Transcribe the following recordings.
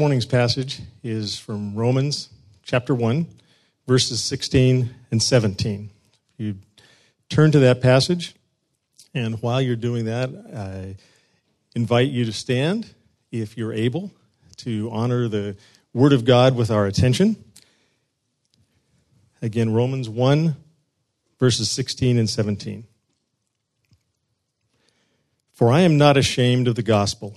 morning's passage is from Romans chapter 1, verses 16 and 17. You turn to that passage, and while you're doing that, I invite you to stand if you're able to honor the Word of God with our attention. Again, Romans 1, verses 16 and 17. For I am not ashamed of the gospel,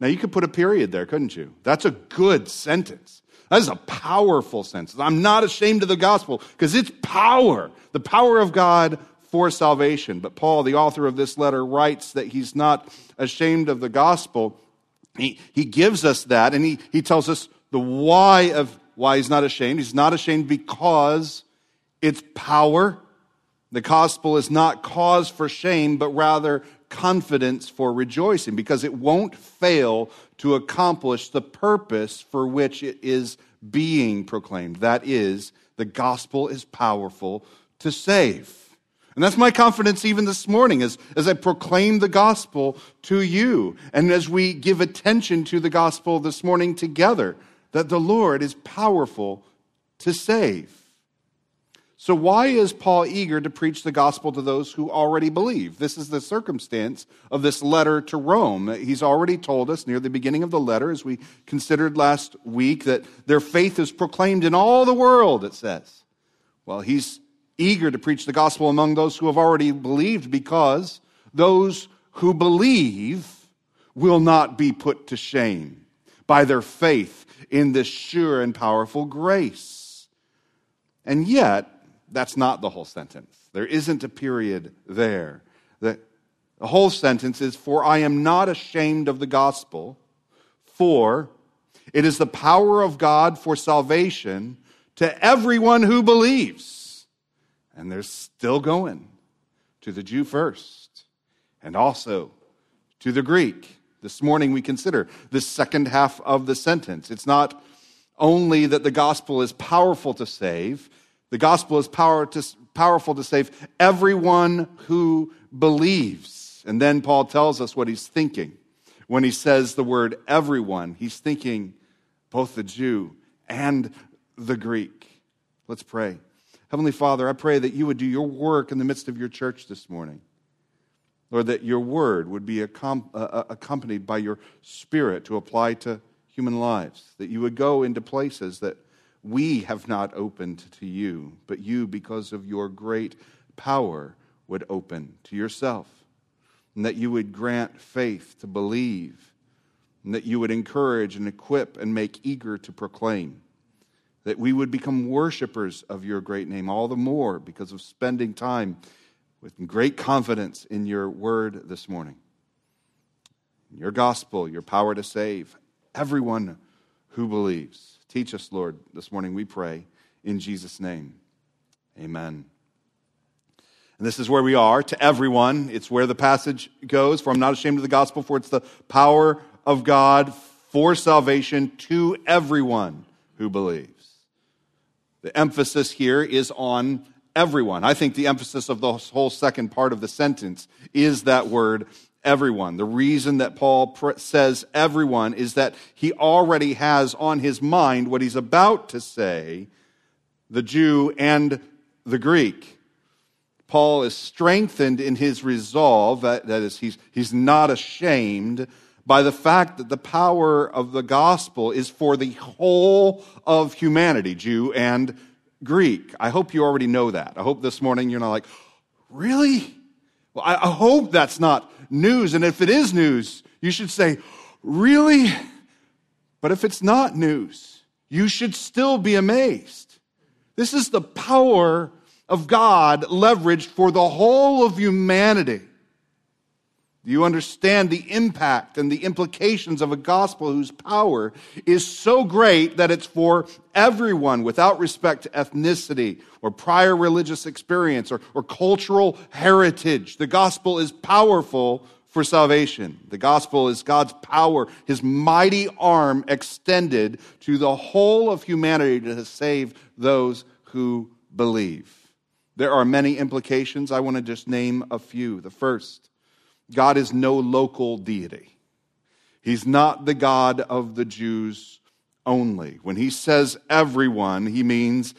Now, you could put a period there, couldn't you? That's a good sentence. That is a powerful sentence. I'm not ashamed of the gospel because it's power, the power of God for salvation. But Paul, the author of this letter, writes that he's not ashamed of the gospel. He, he gives us that and he, he tells us the why of why he's not ashamed. He's not ashamed because it's power. The gospel is not cause for shame, but rather confidence for rejoicing because it won't fail to accomplish the purpose for which it is being proclaimed. That is, the gospel is powerful to save. And that's my confidence even this morning as, as I proclaim the gospel to you and as we give attention to the gospel this morning together, that the Lord is powerful to save. So, why is Paul eager to preach the gospel to those who already believe? This is the circumstance of this letter to Rome. He's already told us near the beginning of the letter, as we considered last week, that their faith is proclaimed in all the world, it says. Well, he's eager to preach the gospel among those who have already believed because those who believe will not be put to shame by their faith in this sure and powerful grace. And yet, that's not the whole sentence. There isn't a period there. The, the whole sentence is For I am not ashamed of the gospel, for it is the power of God for salvation to everyone who believes. And they're still going to the Jew first, and also to the Greek. This morning we consider the second half of the sentence. It's not only that the gospel is powerful to save, the gospel is power to, powerful to save everyone who believes. And then Paul tells us what he's thinking. When he says the word everyone, he's thinking both the Jew and the Greek. Let's pray. Heavenly Father, I pray that you would do your work in the midst of your church this morning. Lord, that your word would be uh, uh, accompanied by your spirit to apply to human lives, that you would go into places that we have not opened to you, but you, because of your great power, would open to yourself. And that you would grant faith to believe, and that you would encourage and equip and make eager to proclaim. That we would become worshipers of your great name, all the more because of spending time with great confidence in your word this morning. Your gospel, your power to save everyone who believes. Teach us, Lord, this morning, we pray, in Jesus' name. Amen. And this is where we are to everyone. It's where the passage goes. For I'm not ashamed of the gospel, for it's the power of God for salvation to everyone who believes. The emphasis here is on everyone. I think the emphasis of the whole second part of the sentence is that word everyone. The reason that Paul pr- says everyone is that he already has on his mind what he's about to say, the Jew and the Greek. Paul is strengthened in his resolve, that, that is, he's, he's not ashamed by the fact that the power of the gospel is for the whole of humanity, Jew and Greek. I hope you already know that. I hope this morning you're not like, really? Well, I, I hope that's not news. And if it is news, you should say, Really? But if it's not news, you should still be amazed. This is the power of God leveraged for the whole of humanity. Do you understand the impact and the implications of a gospel whose power is so great that it's for everyone without respect to ethnicity or prior religious experience or, or cultural heritage? The gospel is powerful for salvation. The gospel is God's power, his mighty arm extended to the whole of humanity to save those who believe. There are many implications. I want to just name a few. The first, God is no local deity. He's not the God of the Jews only. When he says everyone, he means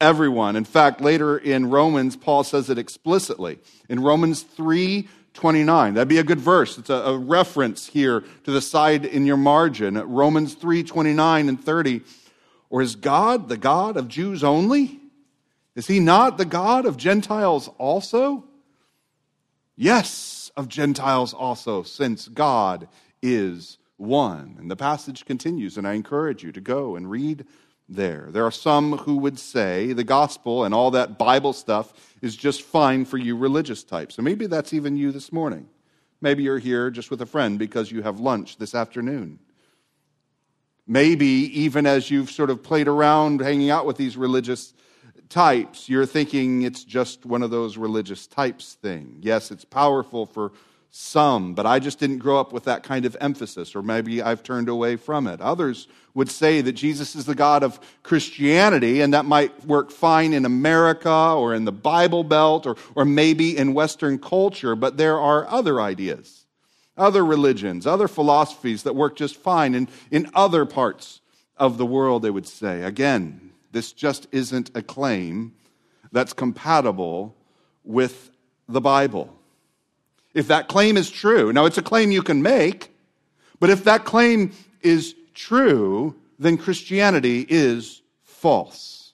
everyone. In fact, later in Romans, Paul says it explicitly. In Romans 3 29, that'd be a good verse. It's a, a reference here to the side in your margin. Romans 3 29 and 30. Or is God the God of Jews only? Is he not the God of Gentiles also? Yes of Gentiles also, since God is one. And the passage continues, and I encourage you to go and read there. There are some who would say the gospel and all that Bible stuff is just fine for you religious types. And maybe that's even you this morning. Maybe you're here just with a friend because you have lunch this afternoon. Maybe even as you've sort of played around hanging out with these religious types, you're thinking it's just one of those religious types thing. Yes, it's powerful for some, but I just didn't grow up with that kind of emphasis, or maybe I've turned away from it. Others would say that Jesus is the God of Christianity, and that might work fine in America or in the Bible Belt or, or maybe in Western culture, but there are other ideas, other religions, other philosophies that work just fine in, in other parts of the world, they would say. Again, this just isn't a claim that's compatible with the Bible. If that claim is true, now it's a claim you can make, but if that claim is true, then Christianity is false.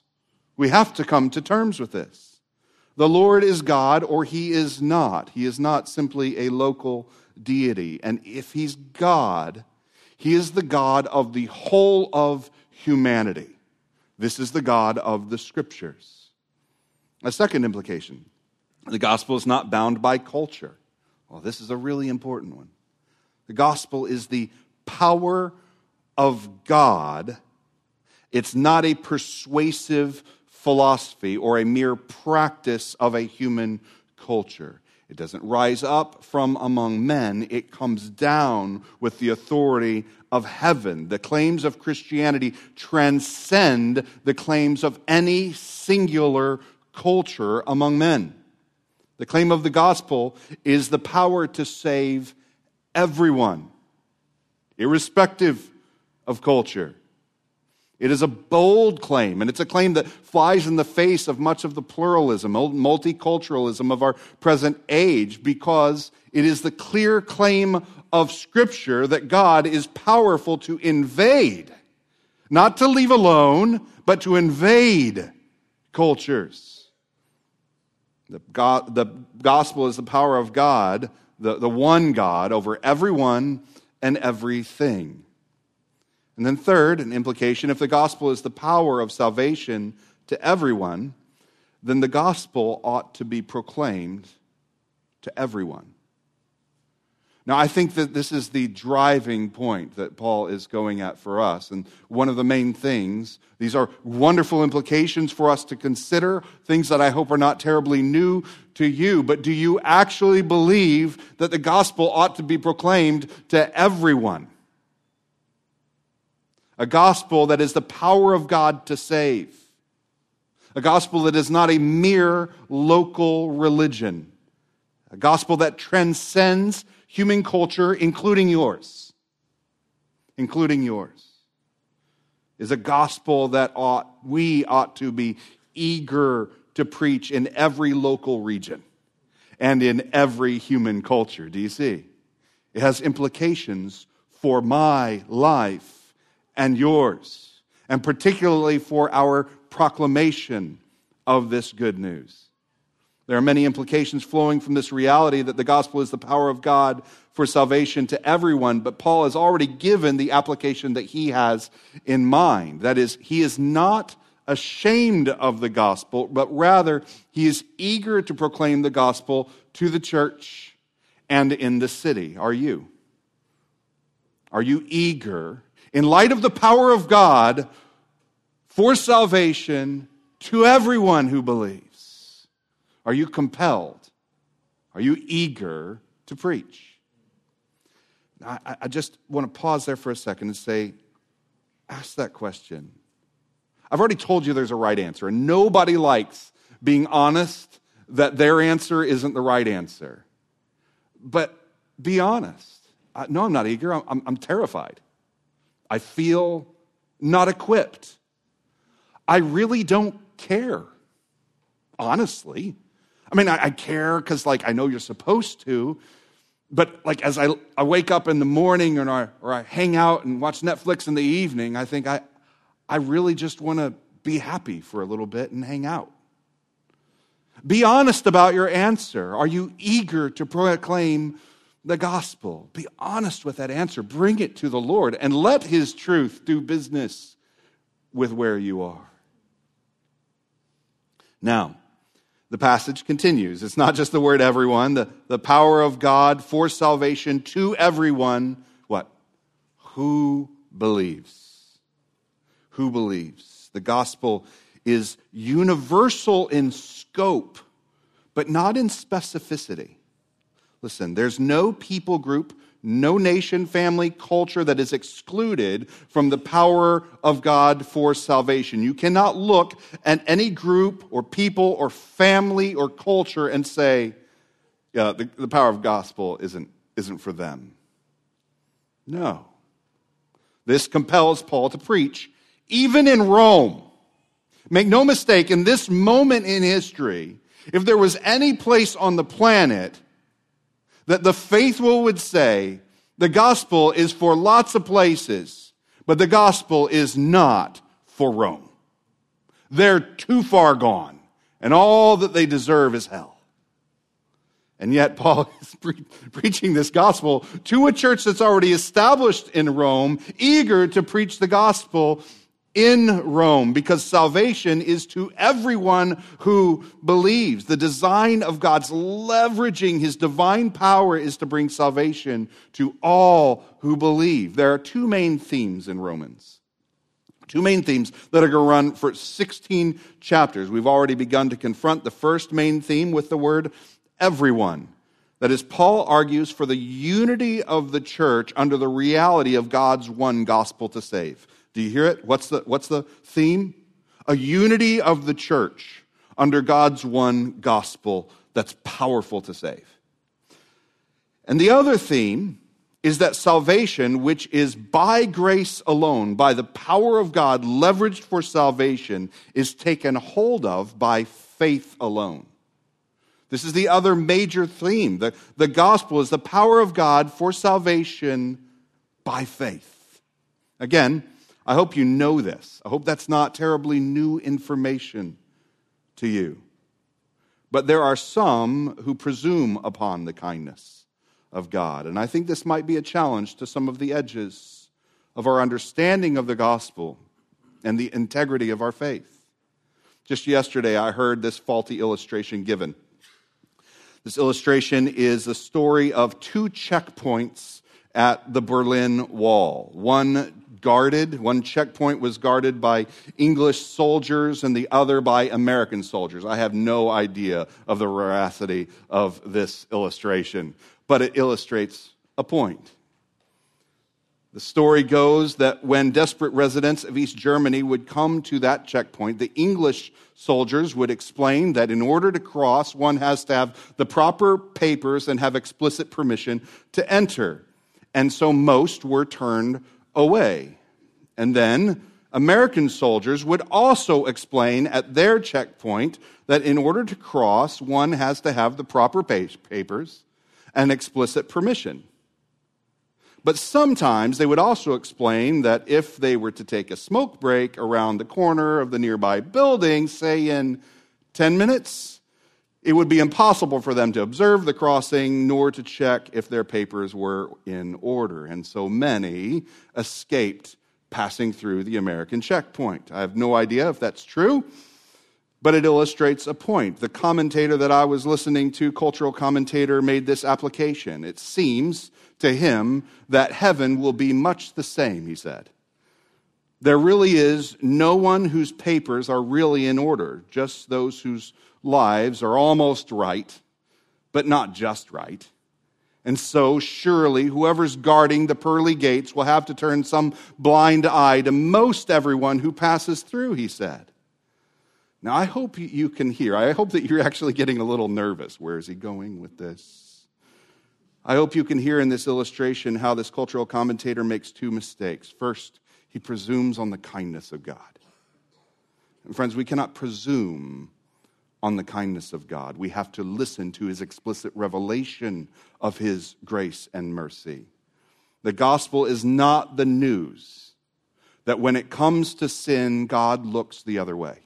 We have to come to terms with this. The Lord is God or he is not. He is not simply a local deity. And if he's God, he is the God of the whole of humanity. This is the God of the scriptures. A second implication the gospel is not bound by culture. Well, this is a really important one. The gospel is the power of God, it's not a persuasive philosophy or a mere practice of a human culture. It doesn't rise up from among men, it comes down with the authority of heaven. The claims of Christianity transcend the claims of any singular culture among men. The claim of the gospel is the power to save everyone, irrespective of culture. It is a bold claim, and it's a claim that flies in the face of much of the pluralism, multiculturalism of our present age, because it is the clear claim of Scripture that God is powerful to invade, not to leave alone, but to invade cultures. The, God, the gospel is the power of God, the, the one God, over everyone and everything. And then, third, an implication if the gospel is the power of salvation to everyone, then the gospel ought to be proclaimed to everyone. Now, I think that this is the driving point that Paul is going at for us. And one of the main things, these are wonderful implications for us to consider, things that I hope are not terribly new to you. But do you actually believe that the gospel ought to be proclaimed to everyone? A gospel that is the power of God to save, a gospel that is not a mere local religion, a gospel that transcends human culture, including yours, including yours, is a gospel that ought, we ought to be eager to preach in every local region and in every human culture. Do you see? It has implications for my life and yours, and particularly for our proclamation of this good news. There are many implications flowing from this reality that the gospel is the power of God for salvation to everyone, but Paul has already given the application that he has in mind. That is, he is not ashamed of the gospel, but rather he is eager to proclaim the gospel to the church and in the city. Are you? Are you eager, in light of the power of God, for salvation to everyone who believes? Are you compelled? Are you eager to preach? I, I just want to pause there for a second and say, ask that question. I've already told you there's a right answer, and nobody likes being honest that their answer isn't the right answer. But be honest. No, I'm not eager. I'm, I'm, I'm terrified. I feel not equipped. I really don't care, honestly. I mean, I, I care because, like, I know you're supposed to, but like as I, I wake up in the morning or I, or I hang out and watch Netflix in the evening, I think I, I really just want to be happy for a little bit and hang out. Be honest about your answer. Are you eager to proclaim the gospel? Be honest with that answer. Bring it to the Lord and let His truth do business with where you are. Now, the passage continues. It's not just the word everyone, the, the power of God for salvation to everyone, what? Who believes. Who believes. The gospel is universal in scope, but not in specificity. Listen, there's no people group no nation, family, culture that is excluded from the power of God for salvation. You cannot look at any group or people or family or culture and say, yeah, the, the power of gospel isn't, isn't for them. No. This compels Paul to preach, even in Rome. Make no mistake, in this moment in history, if there was any place on the planet that the faithful would say the gospel is for lots of places, but the gospel is not for Rome. They're too far gone, and all that they deserve is hell. And yet, Paul is pre- preaching this gospel to a church that's already established in Rome, eager to preach the gospel in Rome because salvation is to everyone who believes. The design of God's leveraging his divine power is to bring salvation to all who believe. There are two main themes in Romans. Two main themes that are going to run for 16 chapters. We've already begun to confront the first main theme with the word everyone. That is, Paul argues for the unity of the church under the reality of God's one gospel to save. Do you hear it? What's the, what's the theme? A unity of the church under God's one gospel that's powerful to save. And the other theme is that salvation, which is by grace alone, by the power of God leveraged for salvation, is taken hold of by faith alone. This is the other major theme. The, the gospel is the power of God for salvation by faith. Again, I hope you know this. I hope that's not terribly new information to you. But there are some who presume upon the kindness of God. And I think this might be a challenge to some of the edges of our understanding of the gospel and the integrity of our faith. Just yesterday, I heard this faulty illustration given. This illustration is the story of two checkpoints at the Berlin Wall. One guarded. One checkpoint was guarded by English soldiers and the other by American soldiers. I have no idea of the veracity of this illustration, but it illustrates a point. The story goes that when desperate residents of East Germany would come to that checkpoint, the English soldiers would explain that in order to cross, one has to have the proper papers and have explicit permission to enter. And so most were turned away. And then American soldiers would also explain at their checkpoint that in order to cross, one has to have the proper papers and explicit permission. But sometimes they would also explain that if they were to take a smoke break around the corner of the nearby building, say in 10 minutes, it would be impossible for them to observe the crossing nor to check if their papers were in order. And so many escaped passing through the American checkpoint. I have no idea if that's true, but it illustrates a point. The commentator that I was listening to, cultural commentator, made this application. It seems to him that heaven will be much the same, he said. There really is no one whose papers are really in order, just those whose lives are almost right, but not just right. And so, surely, whoever's guarding the pearly gates will have to turn some blind eye to most everyone who passes through, he said. Now, I hope you can hear. I hope that you're actually getting a little nervous. Where is he going with this? I hope you can hear in this illustration how this cultural commentator makes two mistakes. First, he presumes on the kindness of God. And friends, we cannot presume on the kindness of God. We have to listen to his explicit revelation of his grace and mercy. The gospel is not the news that when it comes to sin, God looks the other way.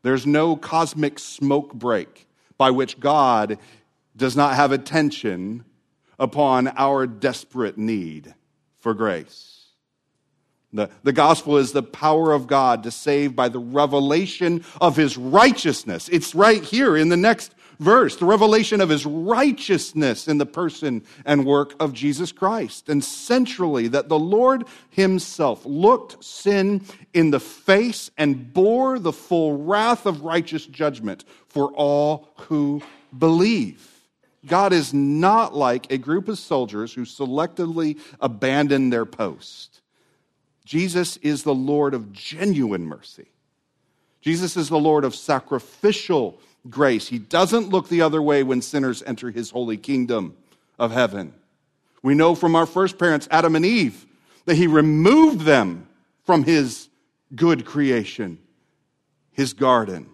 There's no cosmic smoke break by which God does not have attention upon our desperate need for grace. The, the gospel is the power of God to save by the revelation of his righteousness. It's right here in the next verse, the revelation of his righteousness in the person and work of Jesus Christ. And centrally, that the Lord himself looked sin in the face and bore the full wrath of righteous judgment for all who believe. God is not like a group of soldiers who selectively abandon their post. Jesus is the Lord of genuine mercy. Jesus is the Lord of sacrificial grace. He doesn't look the other way when sinners enter his holy kingdom of heaven. We know from our first parents, Adam and Eve, that he removed them from his good creation, his garden.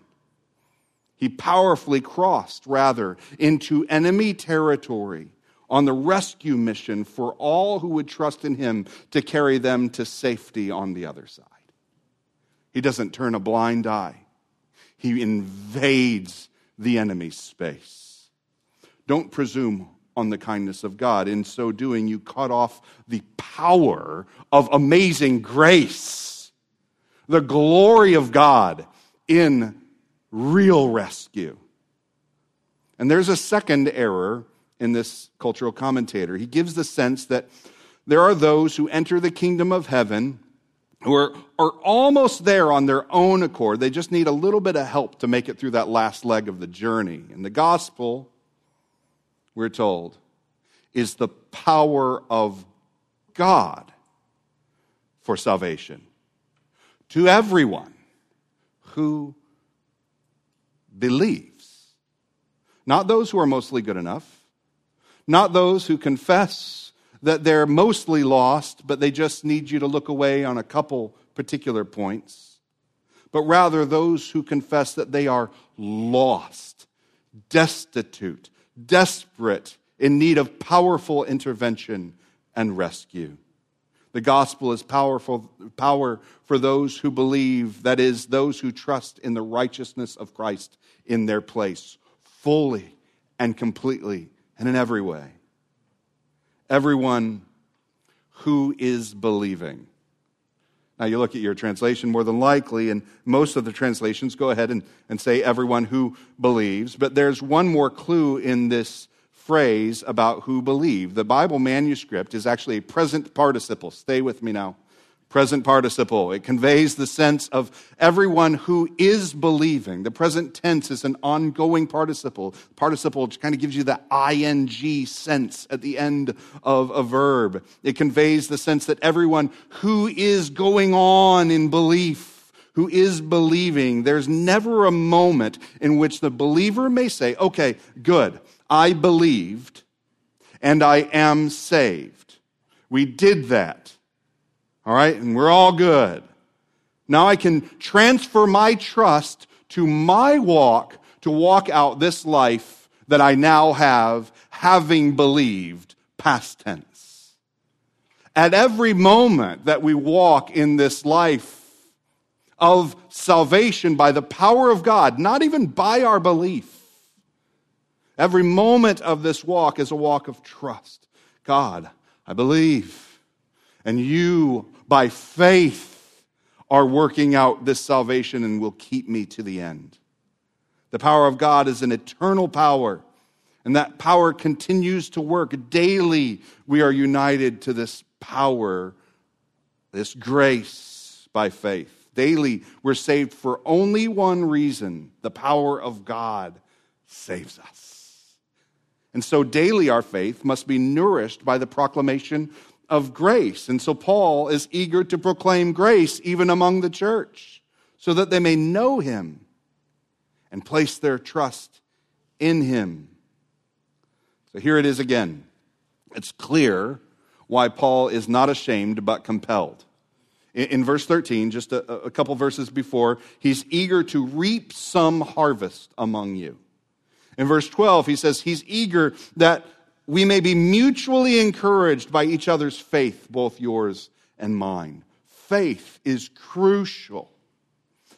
He powerfully crossed, rather, into enemy territory on the rescue mission for all who would trust in him to carry them to safety on the other side. He doesn't turn a blind eye, he invades the enemy's space. Don't presume on the kindness of God. In so doing, you cut off the power of amazing grace, the glory of God in real rescue. And there's a second error in this cultural commentator. He gives the sense that there are those who enter the kingdom of heaven who are, are almost there on their own accord. They just need a little bit of help to make it through that last leg of the journey. And the gospel, we're told, is the power of God for salvation to everyone who believes. Not those who are mostly good enough, not those who confess that they're mostly lost, but they just need you to look away on a couple particular points, but rather those who confess that they are lost, destitute, desperate, in need of powerful intervention and rescue. The gospel is powerful power for those who believe, that is, those who trust in the righteousness of Christ in their place, fully and completely and in every way. Everyone who is believing. Now, you look at your translation, more than likely, and most of the translations go ahead and, and say everyone who believes. But there's one more clue in this phrase about who believe. The Bible manuscript is actually a present participle. Stay with me now present participle. It conveys the sense of everyone who is believing. The present tense is an ongoing participle. Participle kind of gives you the ing sense at the end of a verb. It conveys the sense that everyone who is going on in belief, who is believing, there's never a moment in which the believer may say, okay, good, I believed and I am saved. We did that. All right, and we're all good. Now I can transfer my trust to my walk to walk out this life that I now have, having believed, past tense. At every moment that we walk in this life of salvation by the power of God, not even by our belief, every moment of this walk is a walk of trust. God, I believe. And you, by faith, are working out this salvation and will keep me to the end. The power of God is an eternal power, and that power continues to work. Daily, we are united to this power, this grace by faith. Daily, we're saved for only one reason the power of God saves us. And so, daily, our faith must be nourished by the proclamation of grace. And so, Paul is eager to proclaim grace even among the church so that they may know him and place their trust in him. So, here it is again. It's clear why Paul is not ashamed but compelled. In, verse 13, just a, couple verses before, he's eager to reap some harvest among you. In verse 12, he says he's eager that we may be mutually encouraged by each other's faith, both yours and mine. Faith is crucial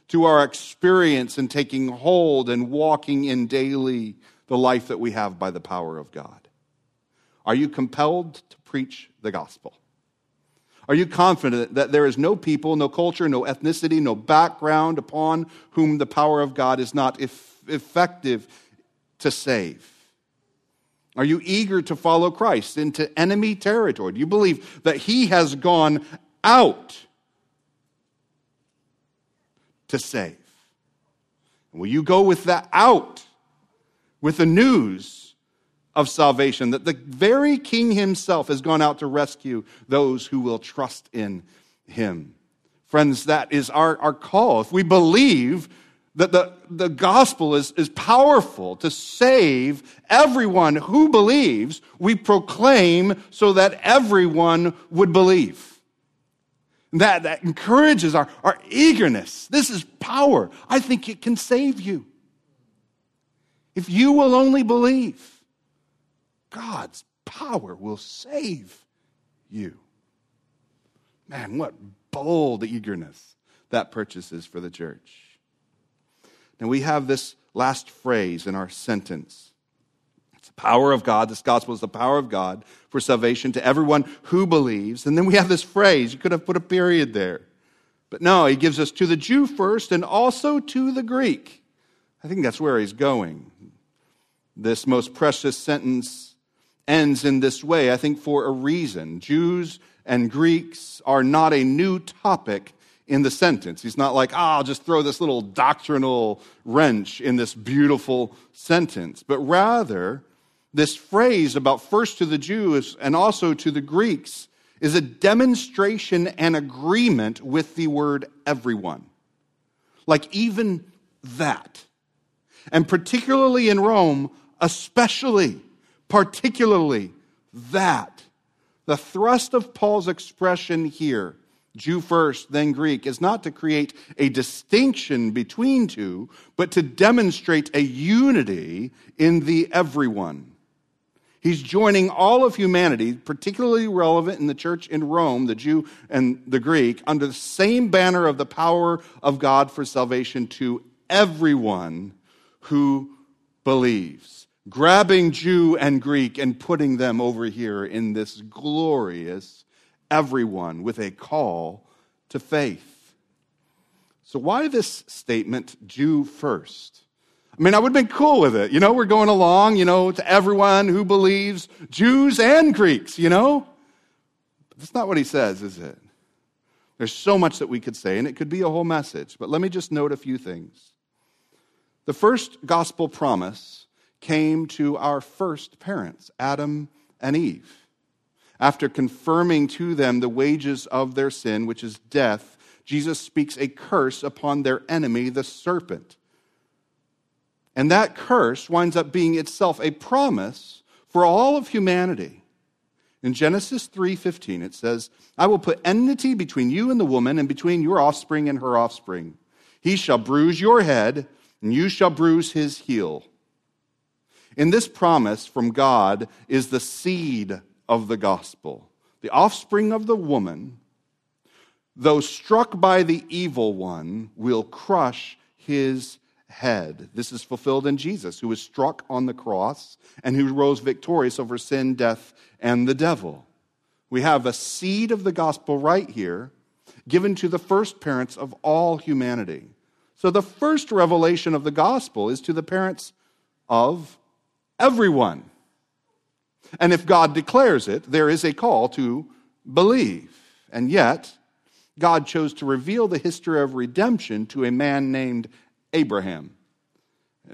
to our experience in taking hold and walking in daily the life that we have by the power of God. Are you compelled to preach the gospel? Are you confident that there is no people, no culture, no ethnicity, no background upon whom the power of God is not effective to save? Are you eager to follow Christ into enemy territory? Do you believe that he has gone out to save? Will you go with that out with the news of salvation that the very king himself has gone out to rescue those who will trust in him? Friends, that is our, our call. If we believe that the, the gospel is, is powerful to save everyone who believes, we proclaim so that everyone would believe. That, that encourages our, our eagerness. This is power. I think it can save you. If you will only believe, God's power will save you. Man, what bold eagerness that purchases for the church. And we have this last phrase in our sentence. It's the power of God. This gospel is the power of God for salvation to everyone who believes. And then we have this phrase. You could have put a period there. But no, he gives us to the Jew first and also to the Greek. I think that's where he's going. This most precious sentence ends in this way, I think for a reason. Jews and Greeks are not a new topic in the sentence. He's not like, ah, I'll just throw this little doctrinal wrench in this beautiful sentence. But rather, this phrase about first to the Jews and also to the Greeks is a demonstration and agreement with the word everyone. Like even that. And particularly in Rome, especially, particularly that. The thrust of Paul's expression here Jew first, then Greek, is not to create a distinction between two, but to demonstrate a unity in the everyone. He's joining all of humanity, particularly relevant in the church in Rome, the Jew and the Greek, under the same banner of the power of God for salvation to everyone who believes. Grabbing Jew and Greek and putting them over here in this glorious everyone with a call to faith. So, why this statement, Jew first? I mean, I would have been cool with it. You know, we're going along, you know, to everyone who believes, Jews and Greeks, you know? But that's not what he says, is it? There's so much that we could say, and it could be a whole message. But let me just note a few things. The first gospel promise came to our first parents, Adam and Eve after confirming to them the wages of their sin, which is death, Jesus speaks a curse upon their enemy, the serpent. And that curse winds up being itself a promise for all of humanity. In Genesis 3:15 it says, "I will put enmity between you and the woman and between your offspring and her offspring. He shall bruise your head, and you shall bruise his heel." In this promise from God is the seed of the gospel. The offspring of the woman, though struck by the evil one, will crush his head. This is fulfilled in Jesus, who was struck on the cross and who rose victorious over sin, death, and the devil. We have a seed of the gospel right here. given to the first parents of all humanity. So the first revelation of the gospel is to the parents of everyone. And if God declares it, there is a call to believe. And yet, God chose to reveal the history of redemption to a man named Abraham.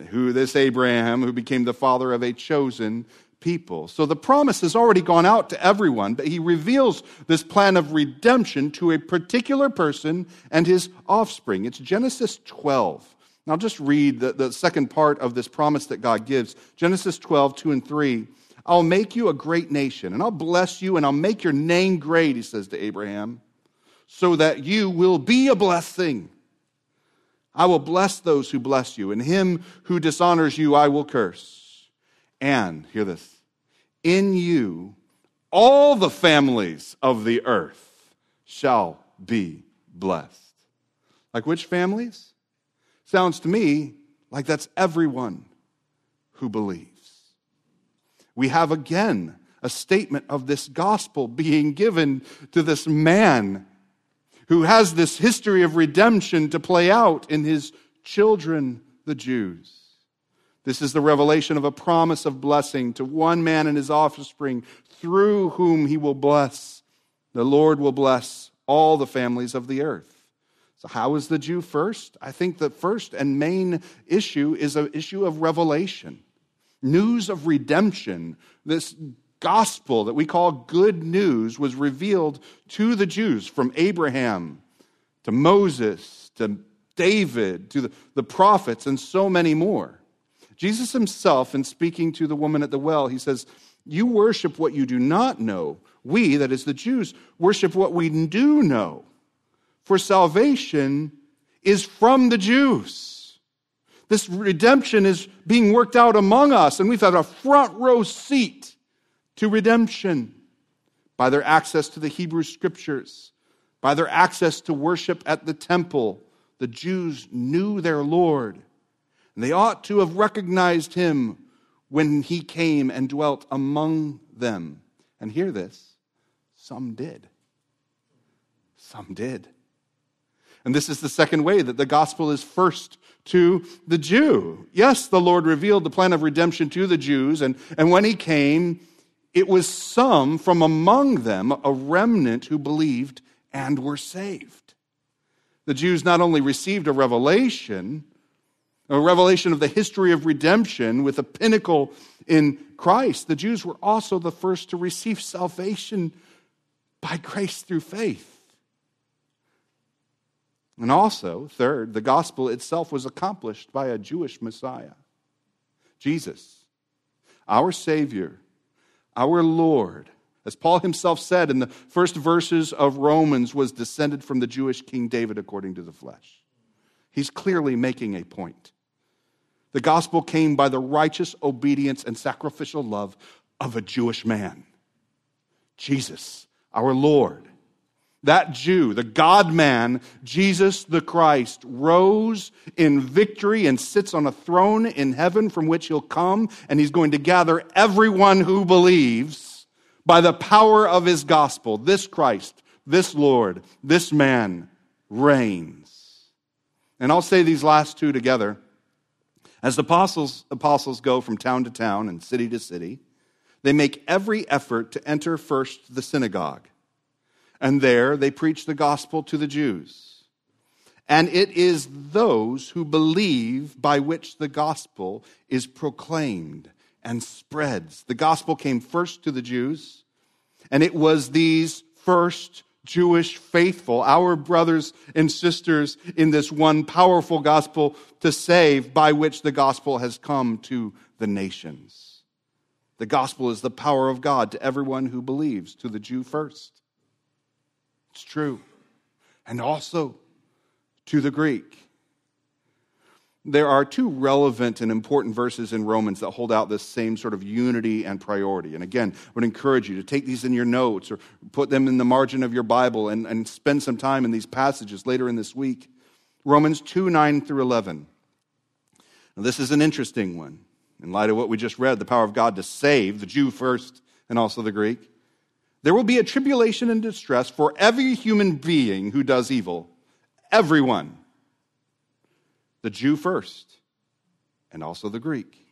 Who this Abraham, who became the father of a chosen people. So the promise has already gone out to everyone, but he reveals this plan of redemption to a particular person and his offspring. It's Genesis 12. Now, I'll just read the, the second part of this promise that God gives Genesis 12, 2 and 3. I'll make you a great nation, and I'll bless you, and I'll make your name great, he says to Abraham, so that you will be a blessing. I will bless those who bless you, and him who dishonors you I will curse. And, hear this, in you all the families of the earth shall be blessed. Like which families? Sounds to me like that's everyone who believes. We have again a statement of this gospel being given to this man who has this history of redemption to play out in his children, the Jews. This is the revelation of a promise of blessing to one man and his offspring through whom he will bless. The Lord will bless all the families of the earth. So, how is the Jew first? I think the first and main issue is an issue of revelation, news of redemption. This gospel that we call good news was revealed to the Jews from Abraham to Moses to David to the, the prophets and so many more. Jesus himself, in speaking to the woman at the well, he says, You worship what you do not know. We, that is the Jews, worship what we do know. For salvation is from the Jews. This redemption is being worked out among us, and we've had a front row seat to redemption by their access to the Hebrew scriptures, by their access to worship at the temple. The Jews knew their Lord and they ought to have recognized him when he came and dwelt among them. And hear this some did. Some did. And this is the second way that the gospel is first to the Jew. Yes, the Lord revealed the plan of redemption to the Jews, and, and when he came, it was some from among them, a remnant who believed and were saved. The Jews not only received a revelation, a revelation of the history of redemption with a pinnacle in Christ, the Jews were also the first to receive salvation by grace through faith. And also, third, the gospel itself was accomplished by a Jewish Messiah, Jesus, our Savior, our Lord. As Paul himself said in the first verses of Romans, was descended from the Jewish King David according to the flesh. He's clearly making a point. The gospel came by the righteous obedience and sacrificial love of a Jewish man, Jesus, our Lord. That Jew, the God man, Jesus the Christ, rose in victory and sits on a throne in heaven from which he'll come, and he's going to gather everyone who believes by the power of his gospel. This Christ, this Lord, this man reigns. And I'll say these last two together. As the apostles, apostles go from town to town and city to city, they make every effort to enter first the synagogue. And there they preach the gospel to the Jews. And it is those who believe by which the gospel is proclaimed and spreads. The gospel came first to the Jews, and it was these first Jewish faithful, our brothers and sisters in this one powerful gospel to save by which the gospel has come to the nations. The gospel is the power of God to everyone who believes, to the Jew first. It's true. And also to the Greek there are two relevant and important verses in Romans that hold out this same sort of unity and priority. And again, I would encourage you to take these in your notes or put them in the margin of your Bible and, and spend some time in these passages later in this week. Romans 2 9 through 11. Now, this is an interesting one in light of what we just read the power of God to save the Jew first and also the Greek. There will be a tribulation and distress for every human being who does evil. Everyone. The Jew first, and also the Greek.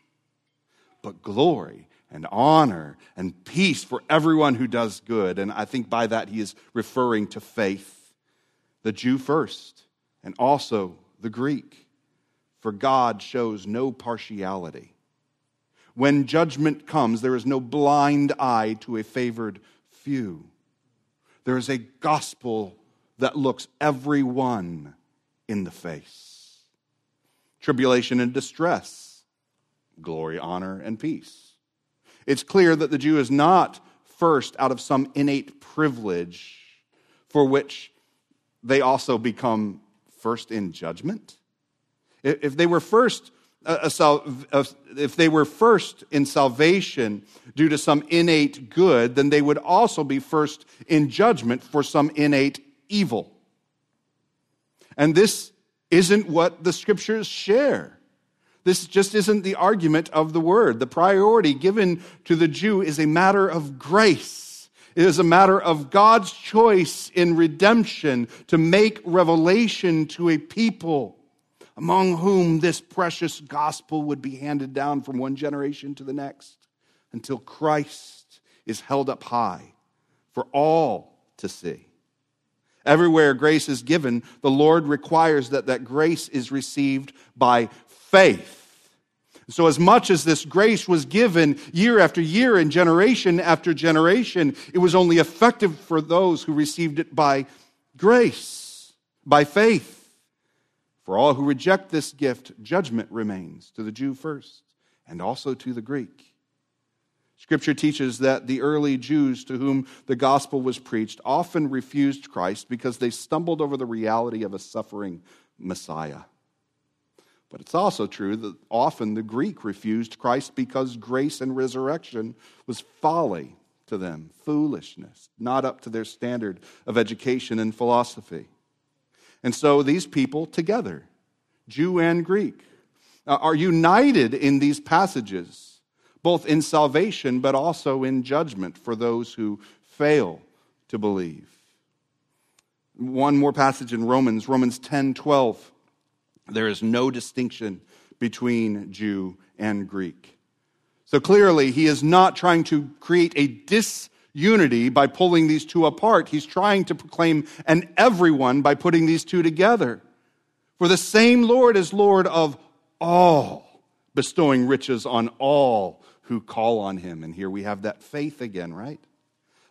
But glory and honor and peace for everyone who does good. And I think by that he is referring to faith. The Jew first, and also the Greek. For God shows no partiality. When judgment comes, there is no blind eye to a favored few. There is a gospel that looks everyone in the face. Tribulation and distress, glory, honor, and peace. It's clear that the Jew is not first out of some innate privilege for which they also become first in judgment. If they were first a, a, if they were first in salvation due to some innate good, then they would also be first in judgment for some innate evil. And this isn't what the scriptures share. This just isn't the argument of the word. The priority given to the Jew is a matter of grace. It is a matter of God's choice in redemption to make revelation to a people among whom this precious gospel would be handed down from one generation to the next until Christ is held up high for all to see. Everywhere grace is given, the Lord requires that that grace is received by faith. So, as much as this grace was given year after year and generation after generation, it was only effective for those who received it by grace, by faith. For all who reject this gift, judgment remains to the Jew first, and also to the Greek. Scripture teaches that the early Jews to whom the gospel was preached often refused Christ because they stumbled over the reality of a suffering Messiah. But it's also true that often the Greek refused Christ because grace and resurrection was folly to them, foolishness, not up to their standard of education and philosophy. And so these people together, Jew and Greek, uh, are united in these passages, both in salvation but also in judgment for those who fail to believe. One more passage in Romans, Romans 10 12. There is no distinction between Jew and Greek. So clearly, he is not trying to create a dis unity by pulling these two apart. He's trying to proclaim an everyone by putting these two together. For the same Lord is Lord of all, bestowing riches on all who call on him. And here we have that faith again, right?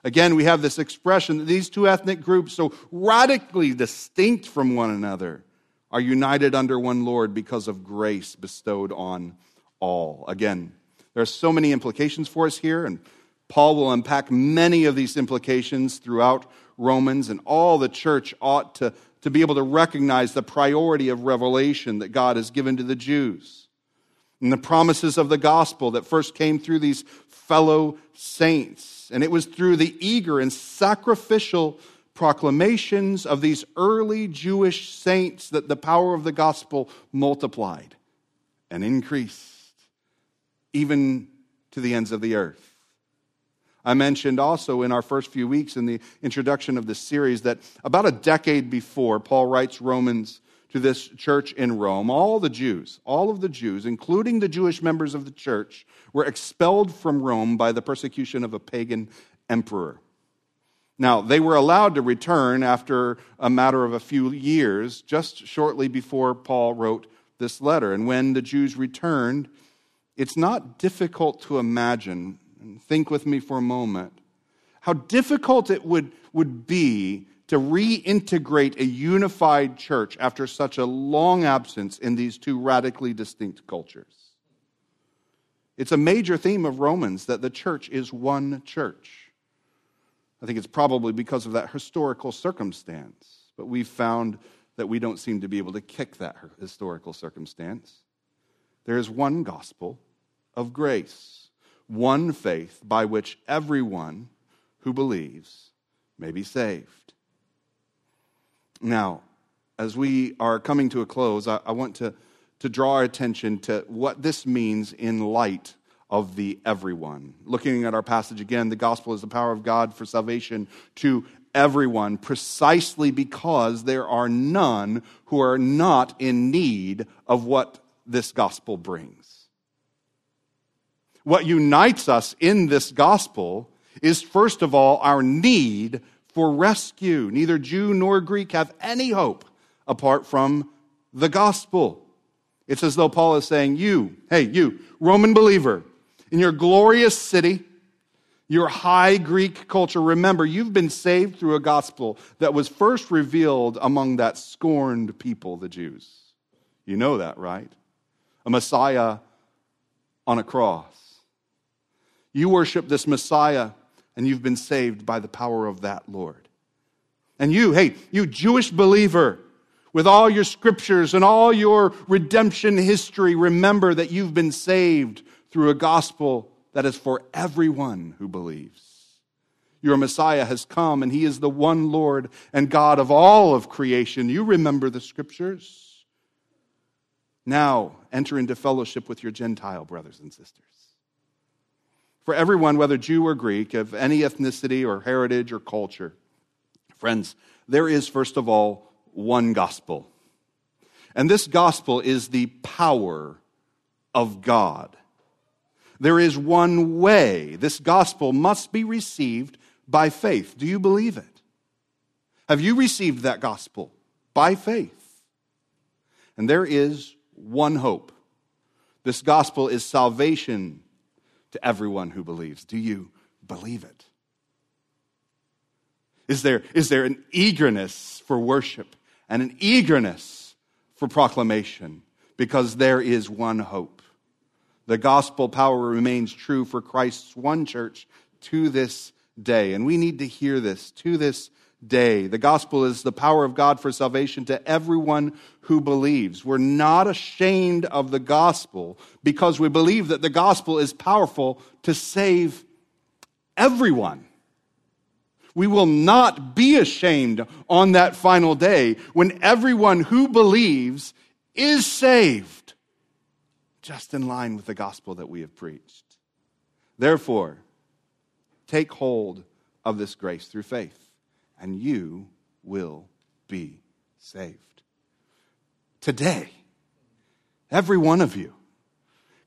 Again, we have this expression that these two ethnic groups, so radically distinct from one another, are united under one Lord because of grace bestowed on all. Again, there are so many implications for us here, and Paul will unpack many of these implications throughout Romans, and all the church ought to, to be able to recognize the priority of revelation that God has given to the Jews and the promises of the gospel that first came through these fellow saints. And it was through the eager and sacrificial proclamations of these early Jewish saints that the power of the gospel multiplied and increased, even to the ends of the earth. I mentioned also in our first few weeks in the introduction of this series that about a decade before, Paul writes Romans to this church in Rome. All the Jews, all of the Jews, including the Jewish members of the church, were expelled from Rome by the persecution of a pagan emperor. Now, they were allowed to return after a matter of a few years, just shortly before Paul wrote this letter. And when the Jews returned, it's not difficult to imagine and think with me for a moment how difficult it would, would be to reintegrate a unified church after such a long absence in these two radically distinct cultures. It's a major theme of Romans that the church is one church. I think it's probably because of that historical circumstance, but we've found that we don't seem to be able to kick that historical circumstance. There is one gospel of grace one faith by which everyone who believes may be saved. Now, as we are coming to a close, I, I, want to, to draw our attention to what this means in light of the everyone. Looking at our passage again, the gospel is the power of God for salvation to everyone, precisely because there are none who are not in need of what this gospel brings. What unites us in this gospel is, first of all, our need for rescue. Neither Jew nor Greek have any hope apart from the gospel. It's as though Paul is saying, You, hey, you, Roman believer, in your glorious city, your high Greek culture, remember, you've been saved through a gospel that was first revealed among that scorned people, the Jews. You know that, right? A Messiah on a cross. You worship this Messiah, and you've been saved by the power of that Lord. And you, hey, you Jewish believer, with all your scriptures and all your redemption history, remember that you've been saved through a gospel that is for everyone who believes. Your Messiah has come, and He is the one Lord and God of all of creation. You remember the scriptures. Now enter into fellowship with your Gentile brothers and sisters. For everyone, whether Jew or Greek, of any ethnicity or heritage or culture, friends, there is, first of all, one gospel. And this gospel is the power of God. There is one way. This gospel must be received by faith. Do you believe it? Have you received that gospel? By faith. And there is one hope. This gospel is salvation to everyone who believes. Do you believe it? Is there, is there an eagerness for worship? and an eagerness for proclamation because there is one hope. The gospel power remains true for Christ's one church to this day. And we need to hear this to this day. The gospel is the power of God for salvation to everyone who believes. We're not ashamed of the gospel because we believe that the gospel is powerful to save everyone. We will not be ashamed on that final day when everyone who believes is saved, just in line with the gospel that we have preached. Therefore, take hold of this grace through faith, and you will be saved. Today, every one of you,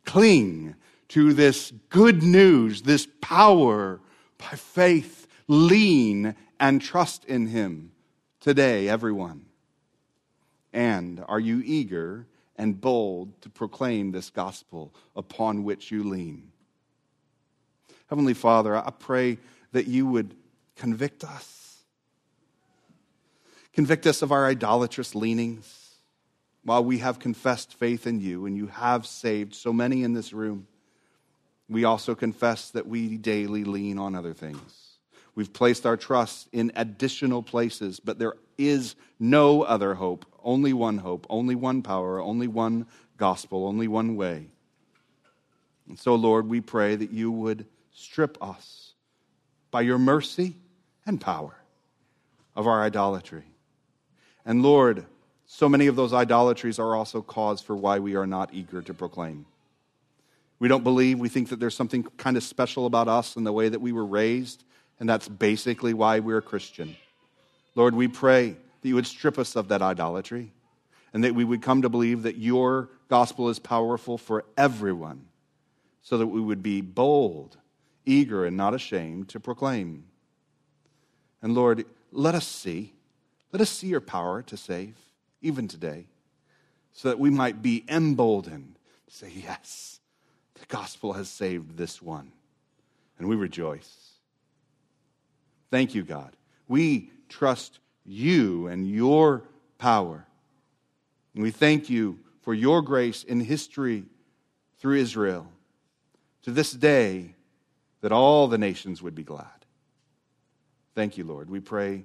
cling to this good news, this power by faith lean and trust in him today, everyone? And are you eager and bold to proclaim this gospel upon which you lean? Heavenly Father, I pray that you would convict us. Convict us of our idolatrous leanings while we have confessed faith in you and you have saved so many in this room. We also confess that we daily lean on other things. We've placed our trust in additional places, but there is no other hope, only one hope, only one power, only one gospel, only one way. And so, Lord, we pray that you would strip us by your mercy and power of our idolatry. And Lord, so many of those idolatries are also cause for why we are not eager to proclaim. We don't believe, we think that there's something kind of special about us and the way that we were raised and that's basically why we're a Christian. Lord, we pray that you would strip us of that idolatry and that we would come to believe that your gospel is powerful for everyone so that we would be bold, eager, and not ashamed to proclaim. And Lord, let us see, let us see your power to save, even today, so that we might be emboldened to say, Yes, the gospel has saved this one. And we rejoice. Thank you, God. We trust you and your power. And we thank you for your grace in history through Israel to this day that all the nations would be glad. Thank you, Lord. We pray